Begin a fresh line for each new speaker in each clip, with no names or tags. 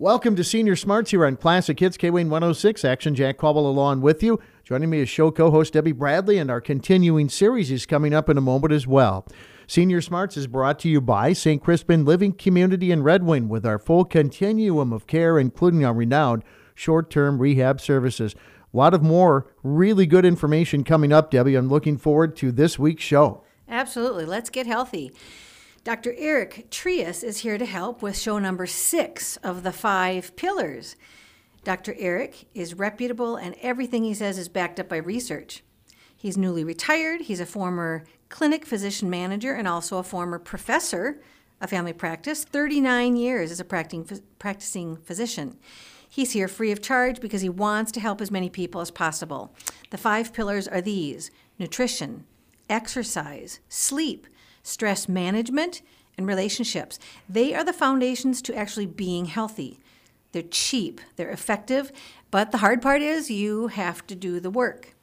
Welcome to Senior Smarts here on Classic Hits K-Wing 106. Action Jack Cobble along with you. Joining me is show co-host Debbie Bradley, and our continuing series is coming up in a moment as well. Senior Smarts is brought to you by St. Crispin Living Community in Red Wing with our full continuum of care, including our renowned short-term rehab services. A lot of more really good information coming up, Debbie. I'm looking forward to this week's show.
Absolutely. Let's get healthy. Dr. Eric Trias is here to help with show number six of the five pillars. Dr. Eric is reputable and everything he says is backed up by research. He's newly retired. He's a former clinic physician manager and also a former professor of family practice, 39 years as a practicing physician. He's here free of charge because he wants to help as many people as possible. The five pillars are these nutrition, exercise, sleep, stress management, and relationships. They are the foundations to actually being healthy. They're cheap, they're effective, but the hard part is you have to do the work.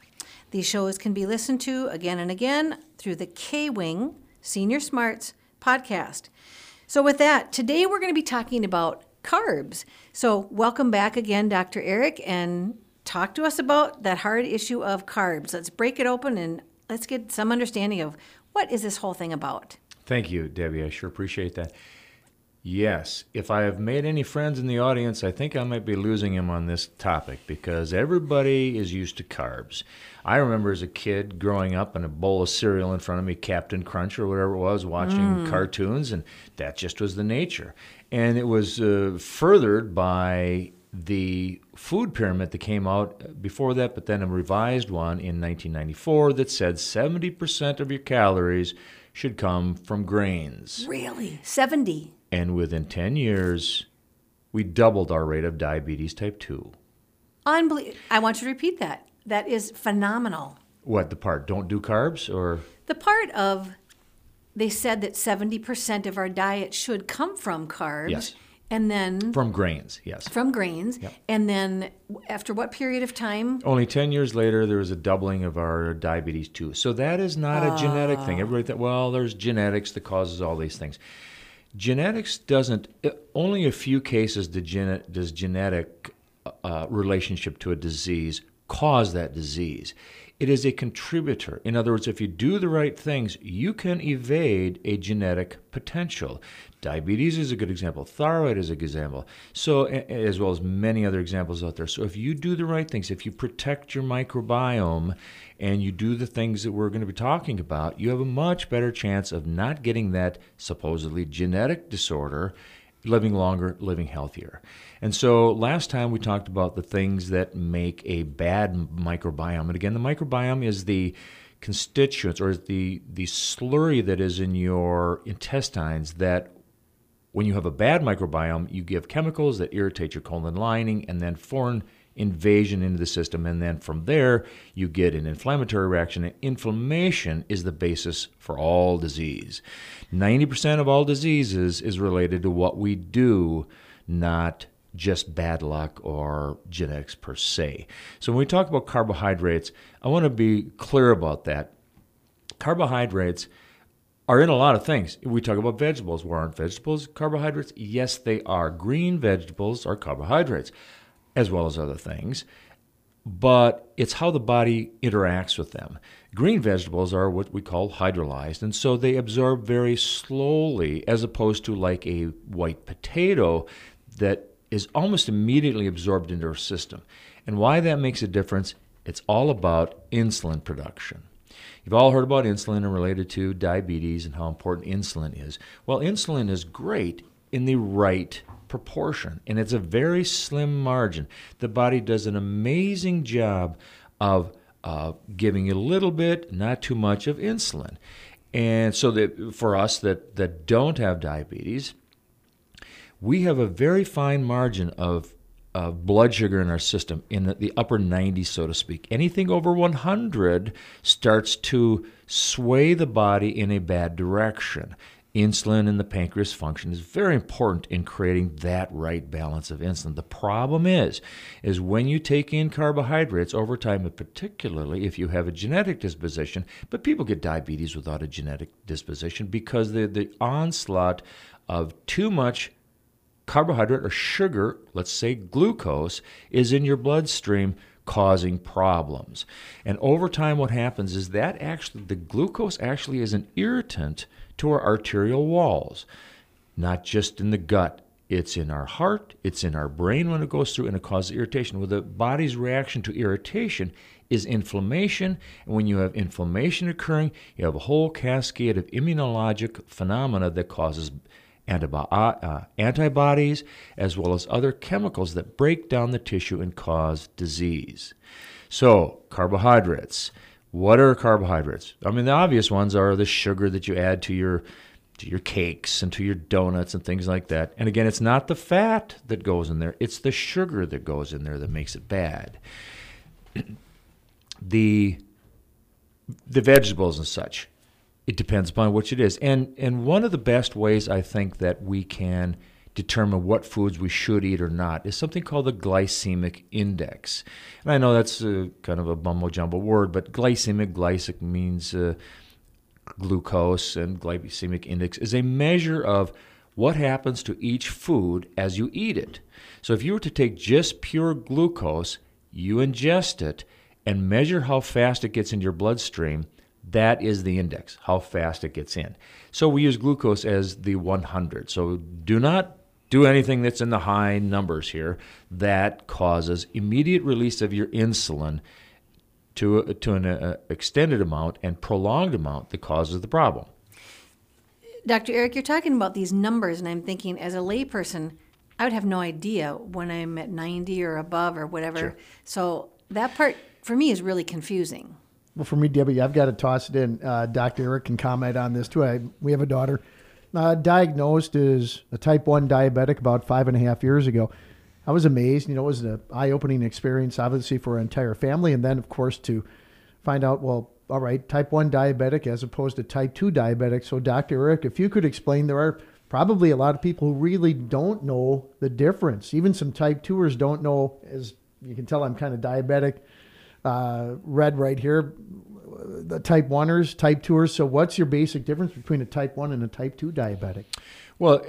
These shows can be listened to again and again through the K Wing Senior Smarts podcast. So, with that, today we're going to be talking about carbs. So, welcome back again, Dr. Eric, and talk to us about that hard issue of carbs. Let's break it open and let's get some understanding of what is this whole thing about?
Thank you, Debbie. I sure appreciate that. Yes, if I have made any friends in the audience, I think I might be losing them on this topic because everybody is used to carbs. I remember as a kid growing up and a bowl of cereal in front of me, Captain Crunch or whatever it was, watching mm. cartoons, and that just was the nature. And it was uh, furthered by the food pyramid that came out before that, but then a revised one in 1994 that said 70% of your calories should come from grains.
Really? 70?
And within 10 years, we doubled our rate of diabetes type 2.
Unbelievable. I want you to repeat that. That is phenomenal.
What, the part? Don't do carbs or?
The part of they said that 70% of our diet should come from carbs.
Yes
and then
from grains, yes.
From grains. Yep. And then after what period of time?
Only 10 years later, there was a doubling of our diabetes too. So that is not uh, a genetic thing. Everybody thought, well, there's genetics that causes all these things. Genetics doesn't, uh, only a few cases does genetic uh, relationship to a disease cause that disease. It is a contributor. In other words, if you do the right things, you can evade a genetic potential. Diabetes is a good example. Thyroid is a good example. So, as well as many other examples out there. So, if you do the right things, if you protect your microbiome and you do the things that we're going to be talking about, you have a much better chance of not getting that supposedly genetic disorder living longer, living healthier. And so last time we talked about the things that make a bad microbiome. And again, the microbiome is the constituents or the, the slurry that is in your intestines that when you have a bad microbiome, you give chemicals that irritate your colon lining and then foreign invasion into the system. And then from there, you get an inflammatory reaction. And inflammation is the basis for all disease. 90% of all diseases is related to what we do, not just bad luck or genetics per se. So when we talk about carbohydrates, I want to be clear about that. Carbohydrates are in a lot of things. We talk about vegetables. Where aren't vegetables carbohydrates? Yes, they are. Green vegetables are carbohydrates as well as other things, but it's how the body interacts with them. Green vegetables are what we call hydrolyzed, and so they absorb very slowly, as opposed to like a white potato that is almost immediately absorbed into our system. And why that makes a difference, it's all about insulin production. You've all heard about insulin and related to diabetes and how important insulin is. Well, insulin is great in the right proportion, and it's a very slim margin. The body does an amazing job of uh, giving a little bit, not too much, of insulin. And so that for us that, that don't have diabetes, we have a very fine margin of, of blood sugar in our system in the, the upper 90s, so to speak. Anything over 100 starts to sway the body in a bad direction insulin in the pancreas function is very important in creating that right balance of insulin. The problem is, is when you take in carbohydrates over time, and particularly if you have a genetic disposition, but people get diabetes without a genetic disposition because the, the onslaught of too much carbohydrate or sugar, let's say glucose, is in your bloodstream causing problems. And over time, what happens is that actually, the glucose actually is an irritant to our arterial walls, not just in the gut. It's in our heart, it's in our brain when it goes through, and it causes irritation. Well, the body's reaction to irritation is inflammation. And when you have inflammation occurring, you have a whole cascade of immunologic phenomena that causes antibi- uh, antibodies as well as other chemicals that break down the tissue and cause disease. So, carbohydrates. What are carbohydrates? I mean, the obvious ones are the sugar that you add to your to your cakes and to your donuts and things like that. And again, it's not the fat that goes in there, it's the sugar that goes in there that makes it bad. the the vegetables and such. It depends upon which it is. And and one of the best ways I think that we can determine what foods we should eat or not is something called the glycemic index. And I know that's a, kind of a mumbo jumbo word, but glycemic, glycic means uh, glucose, and glycemic index is a measure of what happens to each food as you eat it. So if you were to take just pure glucose, you ingest it, and measure how fast it gets in your bloodstream, that is the index, how fast it gets in. So we use glucose as the 100. So do not do anything that's in the high numbers here that causes immediate release of your insulin to, to an uh, extended amount and prolonged amount that causes the problem.
Dr. Eric, you're talking about these numbers, and I'm thinking as a layperson, I would have no idea when I'm at 90 or above or whatever.
Sure.
So that part for me is really confusing.
Well, for me, Debbie, I've got to toss it in. Uh, Dr. Eric can comment on this too. I, we have a daughter uh, diagnosed as a type 1 diabetic about five and a half years ago. I was amazed. You know, it was an eye opening experience, obviously, for our entire family. And then, of course, to find out, well, all right, type 1 diabetic as opposed to type 2 diabetic. So, Dr. Eric, if you could explain, there are probably a lot of people who really don't know the difference. Even some type 2ers don't know, as you can tell, I'm kind of diabetic uh, red right here. The type 1ers, type 2ers. So, what's your basic difference between a type 1 and a type 2 diabetic?
Well,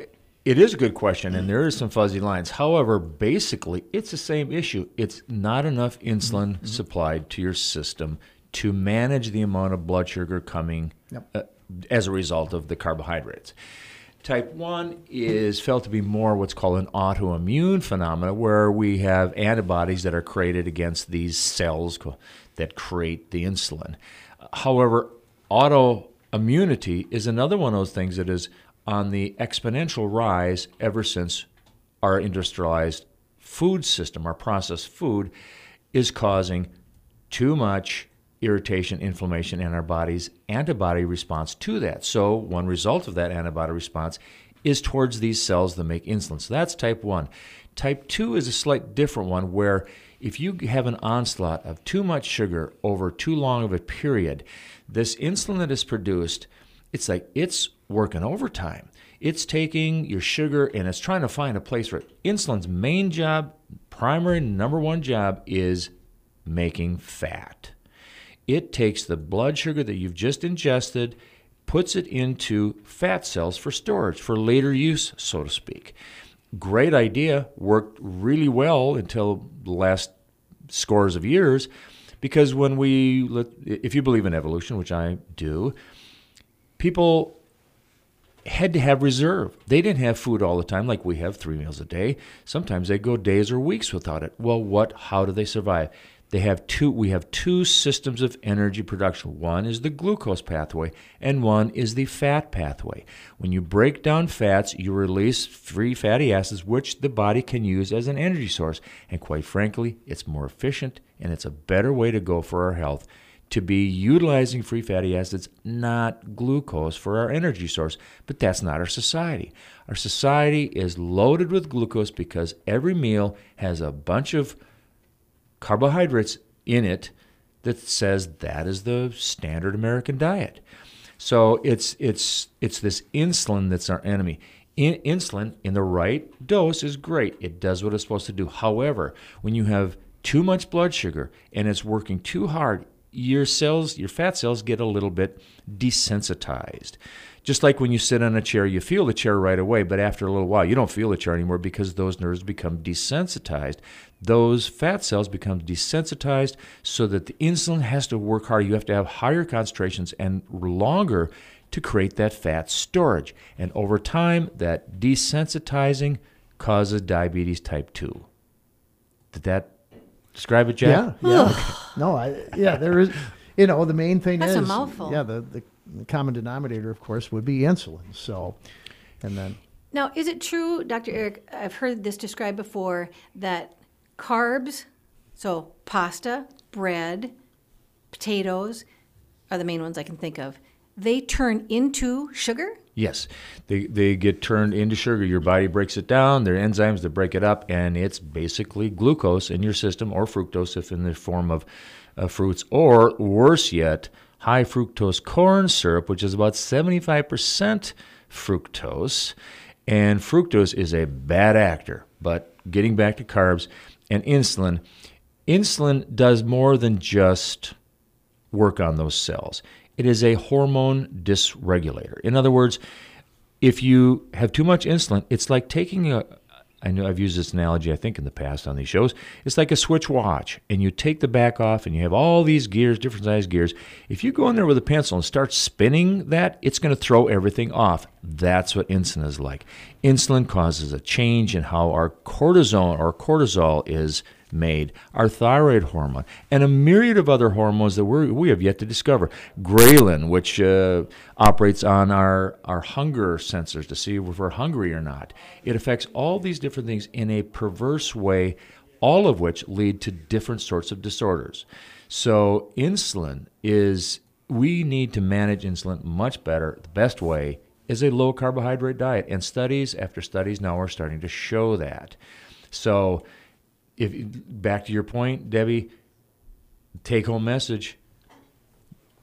it is a good question, and there is some fuzzy lines. However, basically, it's the same issue. It's not enough insulin mm-hmm. supplied to your system to manage the amount of blood sugar coming yep. uh, as a result of the carbohydrates. Type 1 is felt to be more what's called an autoimmune phenomenon, where we have antibodies that are created against these cells that create the insulin. However, autoimmunity is another one of those things that is on the exponential rise ever since our industrialized food system, our processed food, is causing too much irritation, inflammation in our body's antibody response to that. So, one result of that antibody response is towards these cells that make insulin. So, that's type 1. Type 2 is a slight different one where if you have an onslaught of too much sugar over too long of a period, this insulin that is produced, it's like it's working overtime. It's taking your sugar and it's trying to find a place for it. Insulin's main job, primary number one job, is making fat. It takes the blood sugar that you've just ingested, puts it into fat cells for storage, for later use, so to speak. Great idea, worked really well until last scores of years, because when we, if you believe in evolution, which I do, people had to have reserve. They didn't have food all the time like we have three meals a day. Sometimes they go days or weeks without it. Well, what how do they survive? They have two we have two systems of energy production. One is the glucose pathway and one is the fat pathway. When you break down fats, you release free fatty acids which the body can use as an energy source. And quite frankly, it's more efficient and it's a better way to go for our health to be utilizing free fatty acids, not glucose, for our energy source. But that's not our society. Our society is loaded with glucose because every meal has a bunch of carbohydrates in it that says that is the standard American diet. So it's it's it's this insulin that's our enemy. In, insulin in the right dose is great. It does what it's supposed to do. However, when you have too much blood sugar and it's working too hard, your cells, your fat cells get a little bit desensitized. Just like when you sit on a chair, you feel the chair right away, but after a little while, you don't feel the chair anymore because those nerves become desensitized. Those fat cells become desensitized so that the insulin has to work harder. You have to have higher concentrations and longer to create that fat storage. And over time, that desensitizing causes diabetes type 2. Did that describe it, Jack?
Yeah, yeah. no, I, yeah, there is, you know, the main thing
That's
is,
a mouthful.
yeah, the, the, the common denominator, of course, would be insulin. So, and then,
Now, is it true, Dr. Eric? I've heard this described before that carbs, so pasta, bread, potatoes, are the main ones I can think of. They turn into sugar.
Yes, they, they get turned into sugar. Your body breaks it down. There are enzymes that break it up, and it's basically glucose in your system, or fructose if in the form of uh, fruits, or worse yet, high fructose corn syrup, which is about 75% fructose. And fructose is a bad actor. But getting back to carbs and insulin, insulin does more than just work on those cells. It is a hormone dysregulator. In other words, if you have too much insulin, it's like taking a I know I've used this analogy I think in the past on these shows. It's like a Swiss watch and you take the back off and you have all these gears, different size gears. If you go in there with a pencil and start spinning that, it's going to throw everything off. That's what insulin is like. Insulin causes a change in how our cortisone or cortisol is made, our thyroid hormone, and a myriad of other hormones that we we have yet to discover. Ghrelin, which uh, operates on our, our hunger sensors to see if we're hungry or not. It affects all these different things in a perverse way, all of which lead to different sorts of disorders. So, insulin is, we need to manage insulin much better. The best way is a low carbohydrate diet, and studies after studies now are starting to show that. So, if back to your point, Debbie, take home message.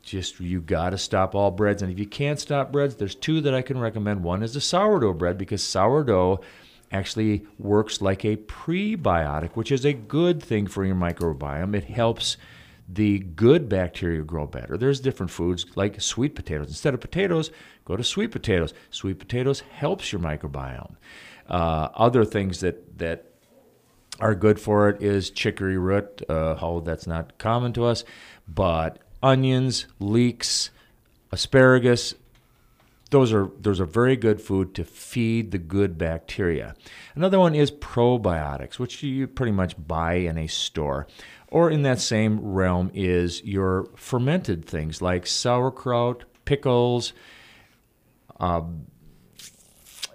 Just you got to stop all breads, and if you can't stop breads, there's two that I can recommend. One is the sourdough bread because sourdough actually works like a prebiotic, which is a good thing for your microbiome. It helps the good bacteria grow better. There's different foods like sweet potatoes. Instead of potatoes, go to sweet potatoes. Sweet potatoes helps your microbiome. Uh, other things that that are good for it is chicory root. Uh, that's not common to us, but onions, leeks, asparagus. Those are those are very good food to feed the good bacteria. Another one is probiotics, which you pretty much buy in a store. Or in that same realm is your fermented things like sauerkraut, pickles,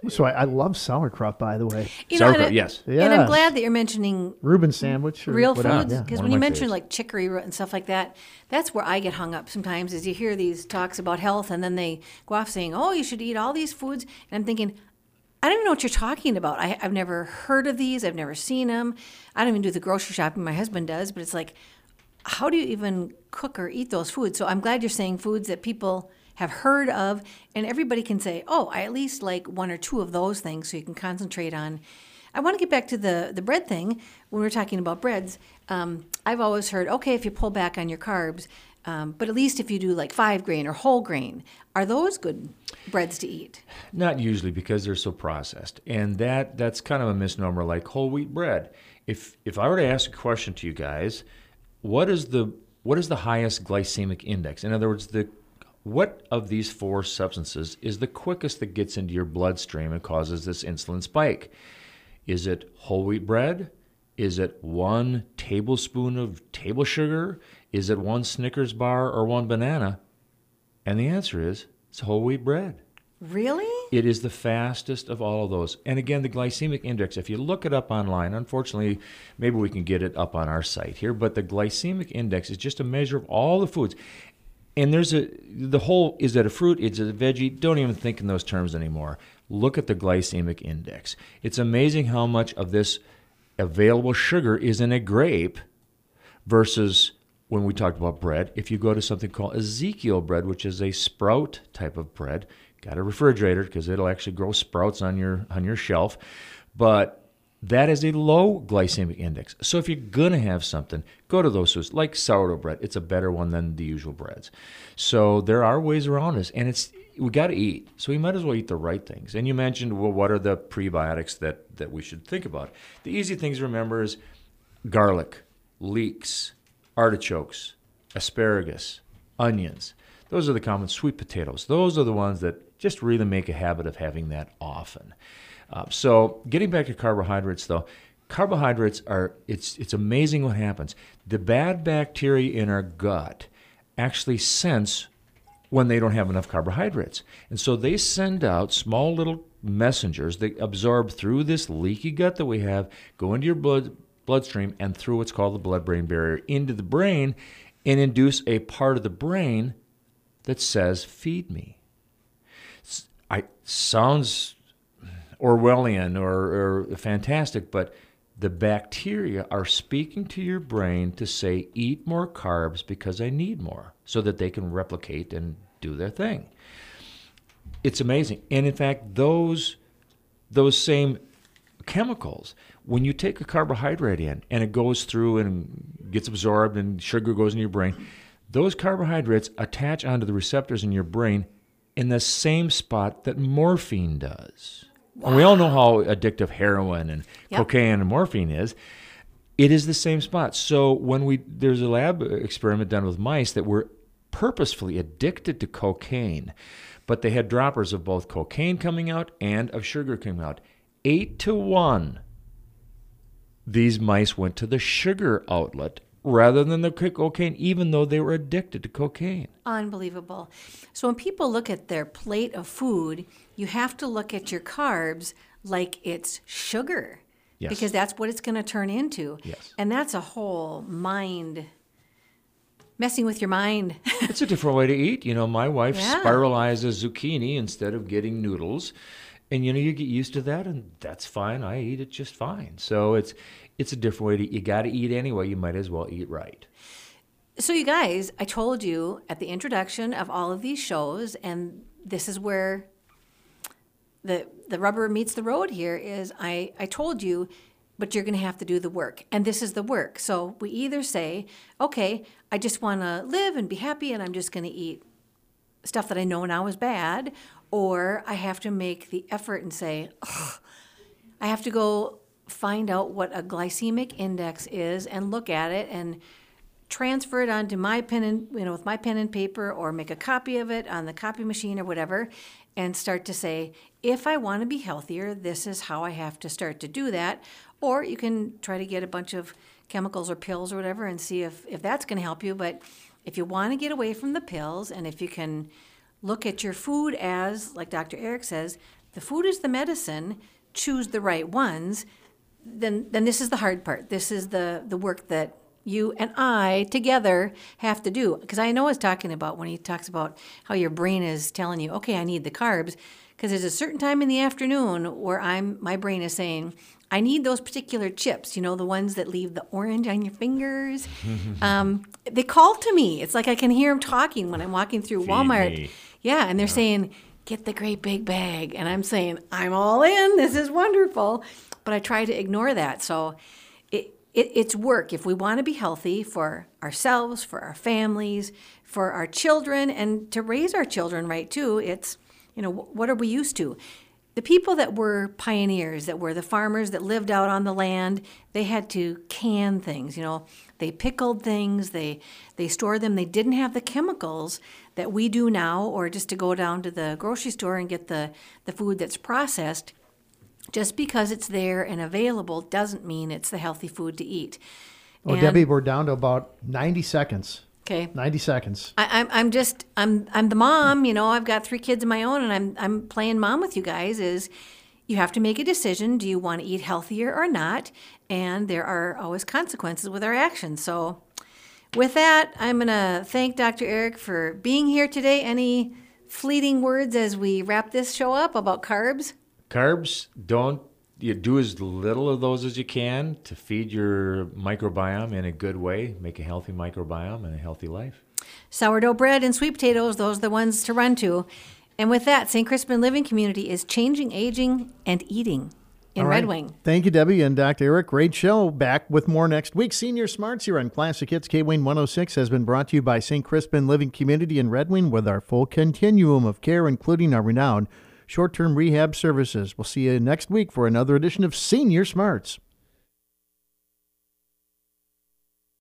so I, I love sauerkraut, by the way.
You know, and
Sauerkraut,
I-
yes.
And I'm
Yes.
glad that you're mentioning
Reuben sandwich or
real
whatever.
foods
yeah.
because
One
when
of
you
my
mention
favorites.
like chicory root and stuff like that that's where i get hung up sometimes is you hear these talks about health and then they go off saying oh you should eat all these foods and i'm thinking i don't even know what you're talking about I, i've never heard of these i've never seen them i don't even do the grocery shopping my husband does but it's like how do you even cook or eat those foods so i'm glad you're saying foods that people have heard of and everybody can say oh i at least like one or two of those things so you can concentrate on I want to get back to the, the bread thing. When we're talking about breads, um, I've always heard, okay, if you pull back on your carbs, um, but at least if you do like five grain or whole grain, are those good breads to eat?
Not usually because they're so processed, and that that's kind of a misnomer. Like whole wheat bread. If if I were to ask a question to you guys, what is the what is the highest glycemic index? In other words, the what of these four substances is the quickest that gets into your bloodstream and causes this insulin spike? Is it whole wheat bread? Is it one tablespoon of table sugar? Is it one Snickers bar or one banana? And the answer is it's whole wheat bread.
Really?
It is the fastest of all of those. And again, the glycemic index, if you look it up online, unfortunately, maybe we can get it up on our site here, but the glycemic index is just a measure of all the foods. And there's a, the whole, is it a fruit? Is it a veggie? Don't even think in those terms anymore. Look at the glycemic index. It's amazing how much of this available sugar is in a grape versus when we talked about bread, if you go to something called Ezekiel bread, which is a sprout type of bread, got a refrigerator because it'll actually grow sprouts on your on your shelf. But that is a low glycemic index. So if you're going to have something, go to those foods like sourdough bread. It's a better one than the usual breads. So there are ways around this, and it's we got to eat. So we might as well eat the right things. And you mentioned, well, what are the prebiotics that that we should think about? The easy things to remember is garlic, leeks, artichokes, asparagus, onions. Those are the common sweet potatoes. Those are the ones that just really make a habit of having that often. Uh, so getting back to carbohydrates, though, carbohydrates are it's it's amazing what happens. The bad bacteria in our gut actually sense when they don't have enough carbohydrates, and so they send out small little messengers that absorb through this leaky gut that we have, go into your blood bloodstream and through what's called the blood-brain barrier into the brain, and induce a part of the brain that says, "Feed me." I sounds Orwellian or, or fantastic, but the bacteria are speaking to your brain to say, eat more carbs because I need more, so that they can replicate and do their thing. It's amazing. And in fact, those those same chemicals, when you take a carbohydrate in and it goes through and gets absorbed and sugar goes in your brain, those carbohydrates attach onto the receptors in your brain in the same spot that morphine does. And we all know how addictive heroin and
Yep.
cocaine and morphine is. It is the same spot. So when we there's a lab experiment done with mice that were purposefully addicted to cocaine, but they had droppers of both cocaine coming out and of sugar coming out. Eight to one, these mice went to the sugar outlet rather than the cocaine, even though they were addicted to cocaine.
Unbelievable. So when people look at their plate of food, you have to look at your carbs like it's sugar.
Yes.
Because that's what it's going to turn into.
Yes.
And that's a whole mind messing with your mind.
It's a different way to eat. You know, my wife
Yeah.
spiralizes zucchini instead of getting noodles. And you know, you get used to that and that's fine. I eat it just fine. So it's it's a different way to. You got to eat anyway. You might as well eat right.
So, you guys, I told you at the introduction of all of these shows, and this is where the the rubber meets the road. Here is I I told you, but you're going to have to do the work, and this is the work. So we either say, okay, I just want to live and be happy, and I'm just going to eat stuff that I know now is bad, or I have to make the effort and say, I have to go find out what a glycemic index is and look at it and transfer it onto my pen and you know with my pen and paper or make a copy of it on the copy machine or whatever and start to say if i want to be healthier this is how i have to start to do that or you can try to get a bunch of chemicals or pills or whatever and see if, if that's going to help you but if you want to get away from the pills and if you can look at your food as like dr eric says the food is the medicine choose the right ones then then this is the hard part. This is the the work that you and I together have to do. Because I know he's talking about when he talks about how your brain is telling you, okay, I need the carbs. Because there's a certain time in the afternoon where I'm my brain is saying, I need those particular chips. You know, the ones that leave the orange on your fingers. um, they call to me. It's like I can hear them talking when I'm walking through Walmart.
me.
Yeah, and they're saying, get the great big bag. And I'm saying, I'm all in. This is wonderful. But I try to ignore that. So it, it, it's work. If we want to be healthy for ourselves, for our families, for our children, and to raise our children right too, it's, you know, what are we used to? The people that were pioneers, that were the farmers that lived out on the land, they had to can things. You know, they pickled things, they they stored them. They didn't have the chemicals that we do now, or just to go down to the grocery store and get the the food that's processed. Just because it's there and available doesn't mean it's the healthy food to eat.
Well,
And-
Debbie, we're down to about 90 seconds.
Okay.
90 seconds.
I, I'm I'm just I'm I'm the mom. You know, I've got three kids of my own, and I'm I'm playing mom with you guys. Is you have to make a decision. Do you want to eat healthier or not? And there are always consequences with our actions. So, with that, I'm gonna thank Dr. Eric for being here today. Any fleeting words as we wrap this show up about carbs?
Carbs, don't you do as little of those as you can to feed your microbiome in a good way, make a healthy microbiome and a healthy life.
Sourdough bread and sweet potatoes, those are the ones to run to. And with that, St. Crispin Living Community is changing aging and eating in
right.
Red Wing.
Thank you, Debbie and Dr. Eric. Great show. Back with more next week. Senior Smarts here on Classic Hits K Wing 106 has been brought to you by St. Crispin Living Community in Red Wing with our full continuum of care, including our renowned Short Term Rehab Services. We'll see you next week for another edition of Senior Smarts.